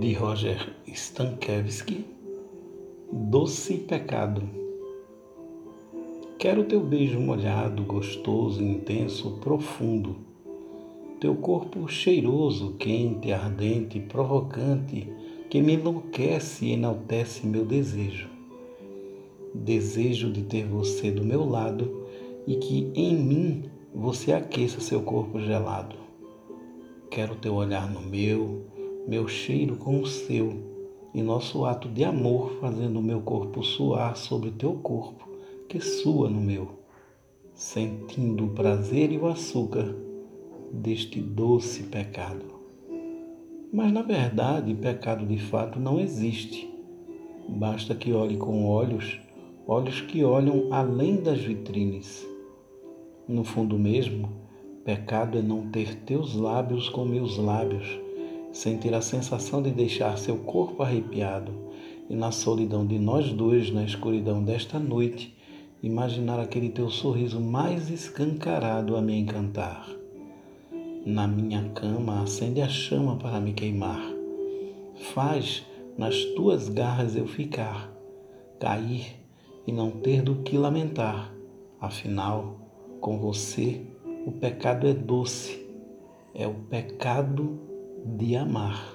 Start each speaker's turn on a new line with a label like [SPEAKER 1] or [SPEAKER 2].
[SPEAKER 1] de Roger Stankowski, Doce Pecado. Quero teu beijo molhado, gostoso, intenso, profundo. Teu corpo cheiroso, quente, ardente, provocante, que me enlouquece e enaltece meu desejo. Desejo de ter você do meu lado e que em mim você aqueça seu corpo gelado. Quero teu olhar no meu, meu cheiro com o seu, e nosso ato de amor fazendo o meu corpo suar sobre teu corpo, que sua no meu, sentindo o prazer e o açúcar deste doce pecado. Mas na verdade, pecado de fato não existe. Basta que olhe com olhos, olhos que olham além das vitrines. No fundo mesmo, pecado é não ter teus lábios com meus lábios sentir a sensação de deixar seu corpo arrepiado e na solidão de nós dois, na escuridão desta noite, imaginar aquele teu sorriso mais escancarado a me encantar. Na minha cama acende a chama para me queimar. Faz nas tuas garras eu ficar, cair e não ter do que lamentar. Afinal, com você, o pecado é doce, é o pecado de amar.